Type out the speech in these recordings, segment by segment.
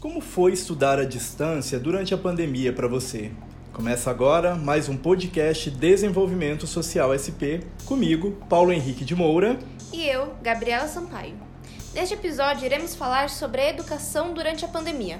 Como foi estudar à distância durante a pandemia para você? Começa agora mais um podcast Desenvolvimento Social SP, comigo, Paulo Henrique de Moura. E eu, Gabriela Sampaio. Neste episódio, iremos falar sobre a educação durante a pandemia,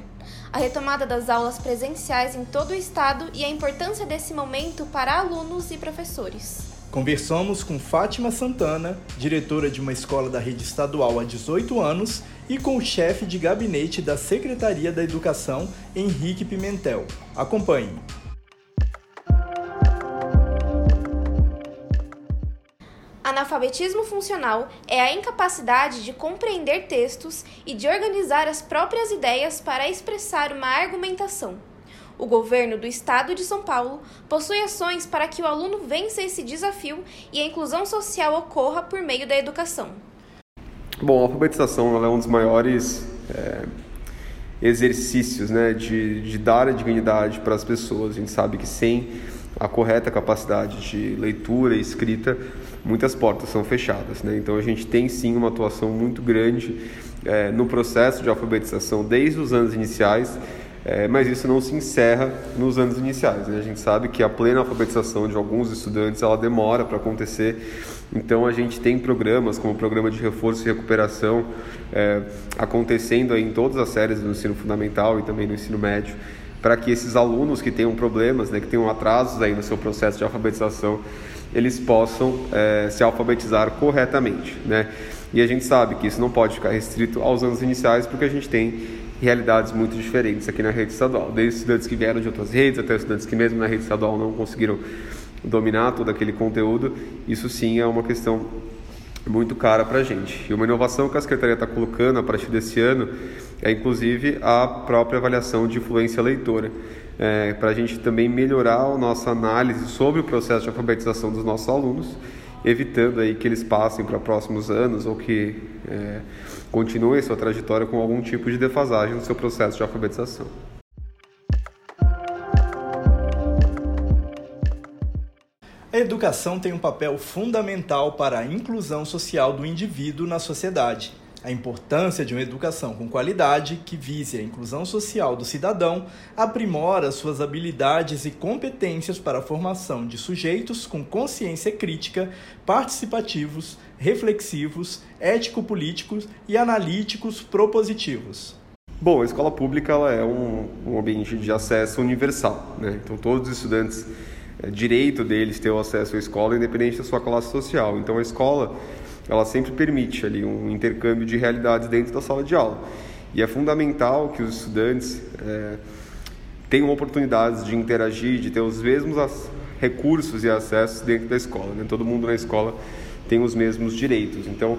a retomada das aulas presenciais em todo o estado e a importância desse momento para alunos e professores. Conversamos com Fátima Santana, diretora de uma escola da rede estadual há 18 anos, e com o chefe de gabinete da Secretaria da Educação, Henrique Pimentel. Acompanhe. Analfabetismo funcional é a incapacidade de compreender textos e de organizar as próprias ideias para expressar uma argumentação. O governo do estado de São Paulo possui ações para que o aluno vença esse desafio e a inclusão social ocorra por meio da educação. Bom, a alfabetização é um dos maiores é, exercícios né, de, de dar a dignidade para as pessoas. A gente sabe que sem a correta capacidade de leitura e escrita, muitas portas são fechadas. Né? Então a gente tem sim uma atuação muito grande é, no processo de alfabetização desde os anos iniciais é, mas isso não se encerra nos anos iniciais. Né? A gente sabe que a plena alfabetização de alguns estudantes ela demora para acontecer. Então a gente tem programas como o programa de reforço e recuperação é, acontecendo em todas as séries do ensino fundamental e também no ensino médio, para que esses alunos que tenham problemas, né, que tenham atrasos aí no seu processo de alfabetização, eles possam é, se alfabetizar corretamente, né? E a gente sabe que isso não pode ficar restrito aos anos iniciais, porque a gente tem realidades muito diferentes aqui na rede estadual, desde estudantes que vieram de outras redes até estudantes que mesmo na rede estadual não conseguiram dominar todo aquele conteúdo, isso sim é uma questão muito cara para a gente. E uma inovação que a Secretaria está colocando a partir desse ano é inclusive a própria avaliação de influência leitora, é, para a gente também melhorar a nossa análise sobre o processo de alfabetização dos nossos alunos evitando aí que eles passem para próximos anos ou que é, continuem sua trajetória com algum tipo de defasagem no seu processo de alfabetização. A educação tem um papel fundamental para a inclusão social do indivíduo na sociedade a importância de uma educação com qualidade que vise a inclusão social do cidadão aprimora suas habilidades e competências para a formação de sujeitos com consciência crítica, participativos, reflexivos, ético-políticos e analíticos propositivos. Bom, a escola pública ela é um, um ambiente de acesso universal, né? então todos os estudantes, é direito deles ter o acesso à escola independente da sua classe social. Então a escola ela sempre permite ali um intercâmbio de realidades dentro da sala de aula. E é fundamental que os estudantes é, tenham oportunidades de interagir, de ter os mesmos recursos e acessos dentro da escola. Né? Todo mundo na escola tem os mesmos direitos. Então,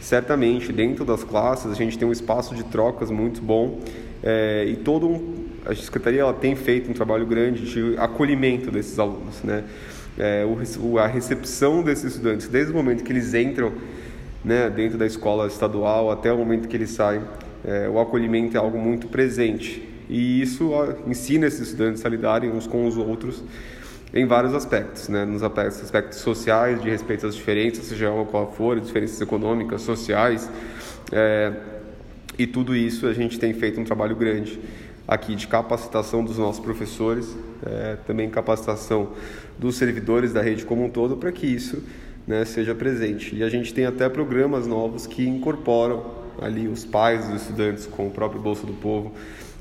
certamente, dentro das classes, a gente tem um espaço de trocas muito bom é, e todo um, a Secretaria ela tem feito um trabalho grande de acolhimento desses alunos, né? É, o, a recepção desses estudantes, desde o momento que eles entram né, dentro da escola estadual até o momento que eles saem, é, o acolhimento é algo muito presente. E isso ensina esses estudantes a lidarem uns com os outros em vários aspectos, né? nos aspectos sociais, de respeito às diferenças, seja qual for, diferenças econômicas, sociais, é, e tudo isso a gente tem feito um trabalho grande aqui de capacitação dos nossos professores, é, também capacitação dos servidores da rede como um todo para que isso né, seja presente. E a gente tem até programas novos que incorporam ali os pais dos estudantes com o próprio bolso do povo,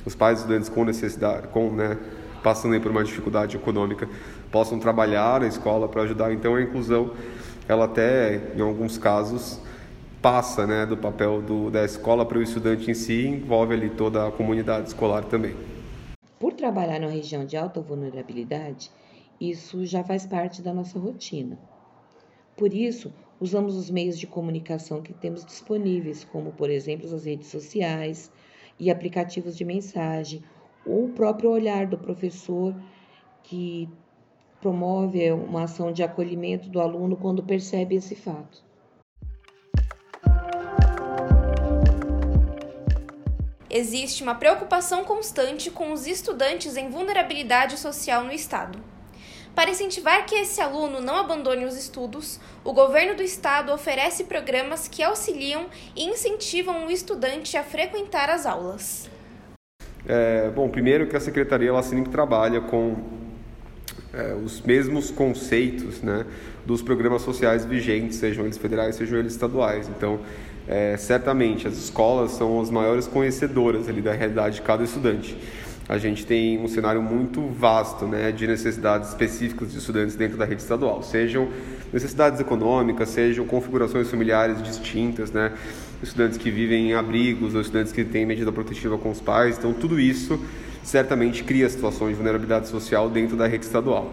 os pais dos estudantes com necessidade, com né, passando por uma dificuldade econômica, possam trabalhar na escola para ajudar. Então a inclusão, ela até em alguns casos passa né, do papel do, da escola para o estudante em si e envolve ali toda a comunidade escolar também. Por trabalhar na região de alta vulnerabilidade, isso já faz parte da nossa rotina. Por isso, usamos os meios de comunicação que temos disponíveis, como, por exemplo, as redes sociais e aplicativos de mensagem, ou o próprio olhar do professor que promove uma ação de acolhimento do aluno quando percebe esse fato. existe uma preocupação constante com os estudantes em vulnerabilidade social no Estado. Para incentivar que esse aluno não abandone os estudos, o governo do estado oferece programas que auxiliam e incentivam o estudante a frequentar as aulas. É, bom, primeiro que a secretaria ela sempre trabalha com é, os mesmos conceitos né, dos programas sociais vigentes, sejam eles federais, sejam eles estaduais. Então, é, certamente, as escolas são as maiores conhecedoras ali da realidade de cada estudante. A gente tem um cenário muito vasto né, de necessidades específicas de estudantes dentro da rede estadual, sejam necessidades econômicas, sejam configurações familiares distintas, né, estudantes que vivem em abrigos ou estudantes que têm medida protetiva com os pais. Então, tudo isso certamente cria situações de vulnerabilidade social dentro da rede estadual.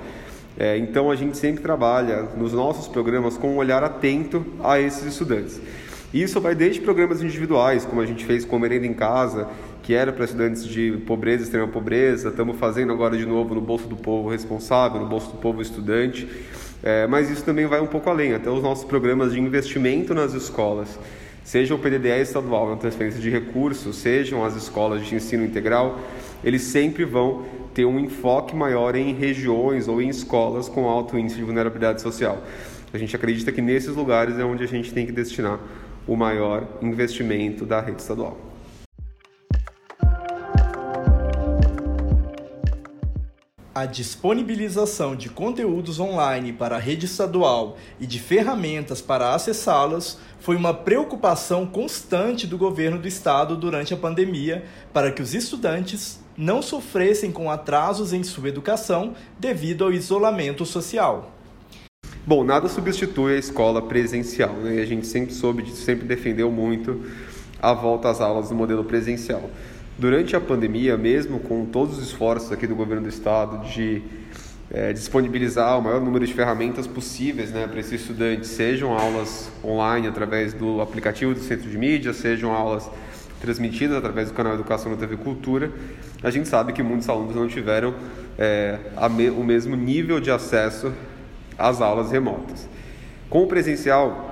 É, então a gente sempre trabalha nos nossos programas com um olhar atento a esses estudantes. Isso vai desde programas individuais, como a gente fez com Merenda em Casa, que era para estudantes de pobreza, extrema pobreza, estamos fazendo agora de novo no Bolso do Povo Responsável, no Bolso do Povo Estudante, é, mas isso também vai um pouco além, até os nossos programas de investimento nas escolas, seja o PDDE estadual na transferência de recursos, sejam as escolas de ensino integral, eles sempre vão ter um enfoque maior em regiões ou em escolas com alto índice de vulnerabilidade social. A gente acredita que nesses lugares é onde a gente tem que destinar o maior investimento da rede estadual. A disponibilização de conteúdos online para a rede estadual e de ferramentas para acessá-los foi uma preocupação constante do governo do estado durante a pandemia para que os estudantes não sofressem com atrasos em sua educação devido ao isolamento social. Bom, nada substitui a escola presencial, né? A gente sempre soube, sempre defendeu muito a volta às aulas no modelo presencial. Durante a pandemia, mesmo com todos os esforços aqui do governo do estado de é, disponibilizar o maior número de ferramentas possíveis né, para esses estudantes, sejam aulas online através do aplicativo do Centro de Mídia, sejam aulas transmitidas através do canal Educação na TV Cultura, a gente sabe que muitos alunos não tiveram é, me, o mesmo nível de acesso às aulas remotas. Com o presencial,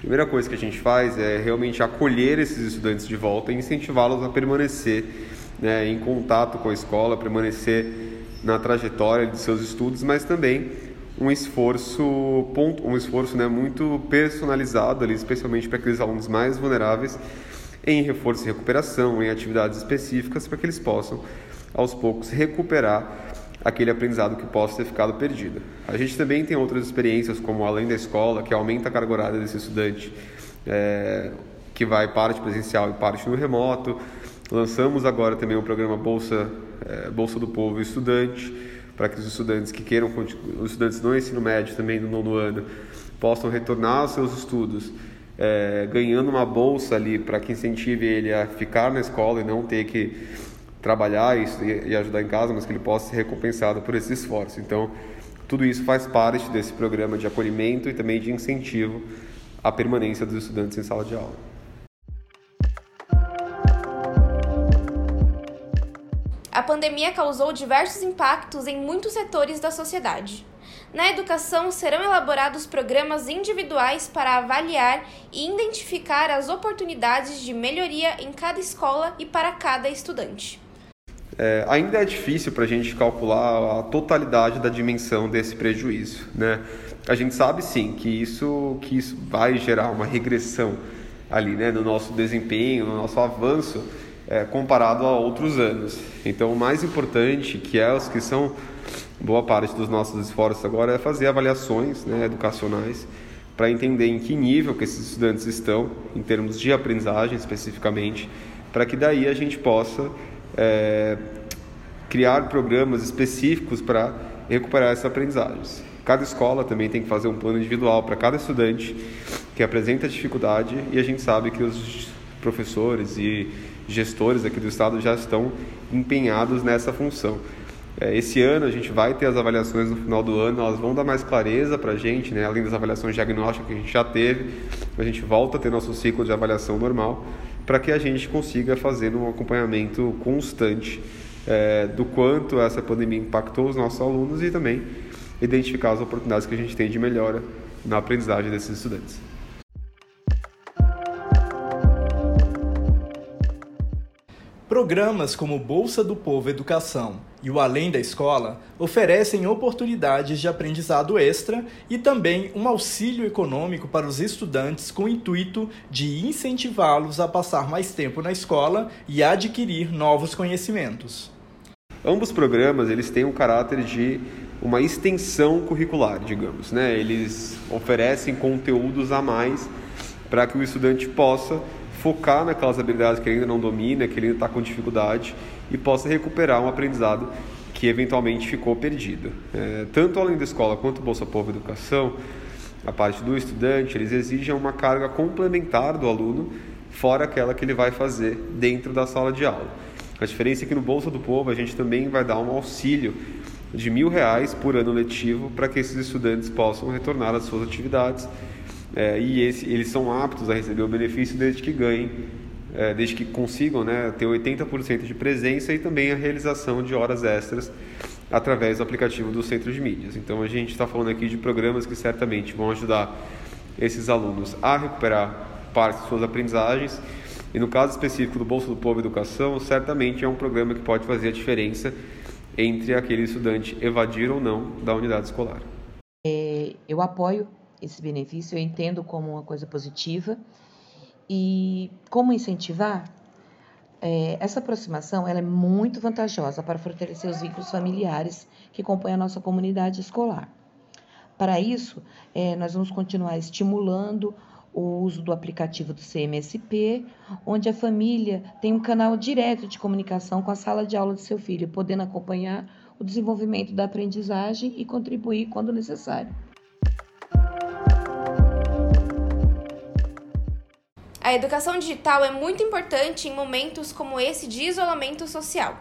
primeira coisa que a gente faz é realmente acolher esses estudantes de volta e incentivá-los a permanecer né, em contato com a escola, permanecer na trajetória de seus estudos, mas também um esforço, um esforço né, muito personalizado, ali, especialmente para aqueles alunos mais vulneráveis, em reforço e recuperação, em atividades específicas, para que eles possam, aos poucos, recuperar aquele aprendizado que possa ter ficado perdido. A gente também tem outras experiências, como além da escola, que aumenta a carga horária desse estudante, é, que vai parte presencial e parte no remoto. Lançamos agora também o programa Bolsa, é, Bolsa do Povo Estudante, para que os estudantes que queiram, os estudantes do ensino médio também do nono ano, possam retornar aos seus estudos, é, ganhando uma bolsa ali para que incentive ele a ficar na escola e não ter que trabalhar e, ajudar em casa, mas que ele possa ser recompensado por esse esforço. Então, tudo isso faz parte desse programa de acolhimento e também de incentivo à permanência dos estudantes em sala de aula. A pandemia causou diversos impactos em muitos setores da sociedade. Na educação, serão elaborados programas individuais para avaliar e identificar as oportunidades de melhoria em cada escola e para cada estudante. É, ainda é difícil para a gente calcular a totalidade da dimensão desse prejuízo. Né? A gente sabe sim que isso, que isso vai gerar uma regressão ali né, no nosso desempenho, no nosso avanço é, comparado a outros anos. Então, o mais importante, que é os que são boa parte dos nossos esforços agora, é fazer avaliações né, educacionais para entender em que nível que esses estudantes estão, em termos de aprendizagem especificamente, para que daí a gente possa é, criar programas específicos para recuperar essas aprendizagens. Cada escola também tem que fazer um plano individual para cada estudante que apresenta dificuldade e a gente sabe que os professores e gestores aqui do estado já estão empenhados nessa função. É, esse ano a gente vai ter as avaliações no final do ano, elas vão dar mais clareza para a gente, né? além das avaliações diagnósticas que a gente já teve, a gente volta a ter nosso ciclo de avaliação normal para que a gente consiga fazer um acompanhamento constante é, do quanto essa pandemia impactou os nossos alunos e também identificar as oportunidades que a gente tem de melhora na aprendizagem desses estudantes. Programas como Bolsa do Povo Educação e o Além da Escola oferecem oportunidades de aprendizado extra e também um auxílio econômico para os estudantes com o intuito de incentivá-los a passar mais tempo na escola e adquirir novos conhecimentos. Ambos programas eles têm um caráter de uma extensão curricular, digamos, né? Eles oferecem conteúdos a mais para que o estudante possa focar naquelas habilidades que ele ainda não domina, que ele ainda está com dificuldade e possa recuperar um aprendizado que eventualmente ficou perdido. É, tanto além da escola quanto Bolsa Povo Educação, a parte do estudante, eles exigem uma carga complementar do aluno, fora aquela que ele vai fazer dentro da sala de aula. A diferença é que no Bolsa do Povo a gente também vai dar um auxílio de mil reais por ano letivo para que esses estudantes possam retornar às suas atividades é, e esse, eles são aptos a receber o benefício desde que ganhem, é, desde que consigam né, ter 80% de presença e também a realização de horas extras através do aplicativo do Centro de Mídias. Então a gente está falando aqui de programas que certamente vão ajudar esses alunos a recuperar parte de suas aprendizagens. E no caso específico do Bolsa do Povo Educação, certamente é um programa que pode fazer a diferença entre aquele estudante evadir ou não da unidade escolar. É, eu apoio esse benefício, eu entendo como uma coisa positiva. E como incentivar? É, essa aproximação ela é muito vantajosa para fortalecer os vínculos familiares que compõem a nossa comunidade escolar. Para isso, é, nós vamos continuar estimulando o uso do aplicativo do CMSP, onde a família tem um canal direto de comunicação com a sala de aula do seu filho, podendo acompanhar o desenvolvimento da aprendizagem e contribuir quando necessário. A educação digital é muito importante em momentos como esse de isolamento social.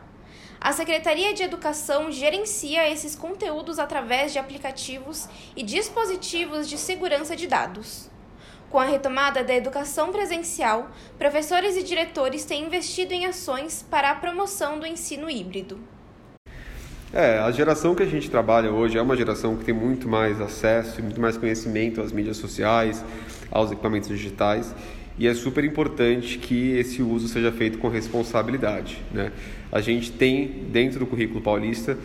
A Secretaria de Educação gerencia esses conteúdos através de aplicativos e dispositivos de segurança de dados. Com a retomada da educação presencial, professores e diretores têm investido em ações para a promoção do ensino híbrido. É, a geração que a gente trabalha hoje é uma geração que tem muito mais acesso, muito mais conhecimento às mídias sociais, aos equipamentos digitais e é super importante que esse uso seja feito com responsabilidade. Né? A gente tem dentro do currículo paulista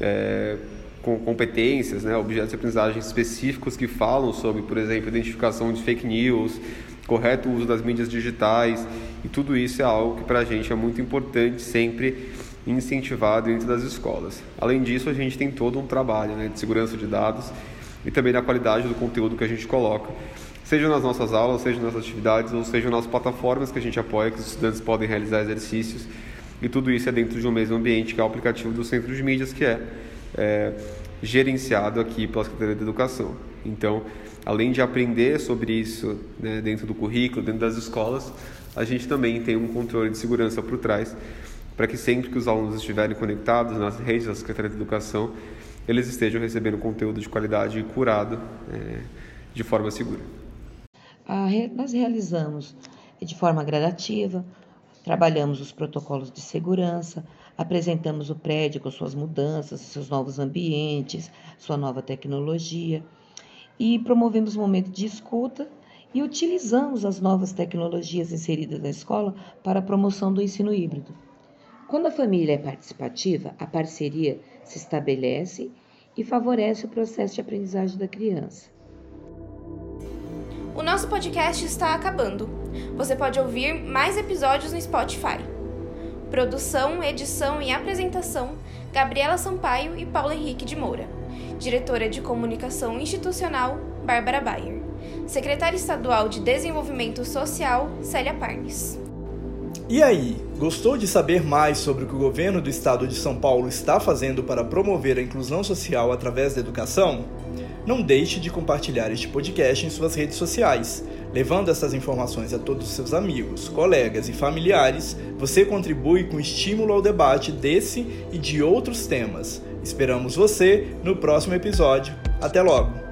é, com competências, né, objetos de aprendizagem específicos que falam sobre, por exemplo, identificação de fake news, correto uso das mídias digitais e tudo isso é algo que para a gente é muito importante sempre incentivado dentro das escolas. Além disso, a gente tem todo um trabalho né, de segurança de dados e também da qualidade do conteúdo que a gente coloca seja nas nossas aulas, seja nas atividades, ou seja nas plataformas que a gente apoia, que os estudantes podem realizar exercícios. E tudo isso é dentro de um mesmo ambiente, que é o aplicativo do Centro de Mídias, que é, é gerenciado aqui pela Secretaria de Educação. Então, além de aprender sobre isso né, dentro do currículo, dentro das escolas, a gente também tem um controle de segurança por trás, para que sempre que os alunos estiverem conectados nas redes da Secretaria de Educação, eles estejam recebendo conteúdo de qualidade e curado é, de forma segura nós realizamos de forma gradativa, trabalhamos os protocolos de segurança, apresentamos o prédio com suas mudanças, seus novos ambientes, sua nova tecnologia e promovemos um momento de escuta e utilizamos as novas tecnologias inseridas na escola para a promoção do ensino híbrido. Quando a família é participativa, a parceria se estabelece e favorece o processo de aprendizagem da criança. O nosso podcast está acabando. Você pode ouvir mais episódios no Spotify. Produção, edição e apresentação: Gabriela Sampaio e Paulo Henrique de Moura. Diretora de Comunicação Institucional: Bárbara Bayer. Secretária Estadual de Desenvolvimento Social: Célia Parnes. E aí, gostou de saber mais sobre o que o governo do estado de São Paulo está fazendo para promover a inclusão social através da educação? Não deixe de compartilhar este podcast em suas redes sociais. Levando essas informações a todos os seus amigos, colegas e familiares, você contribui com estímulo ao debate desse e de outros temas. Esperamos você no próximo episódio. Até logo!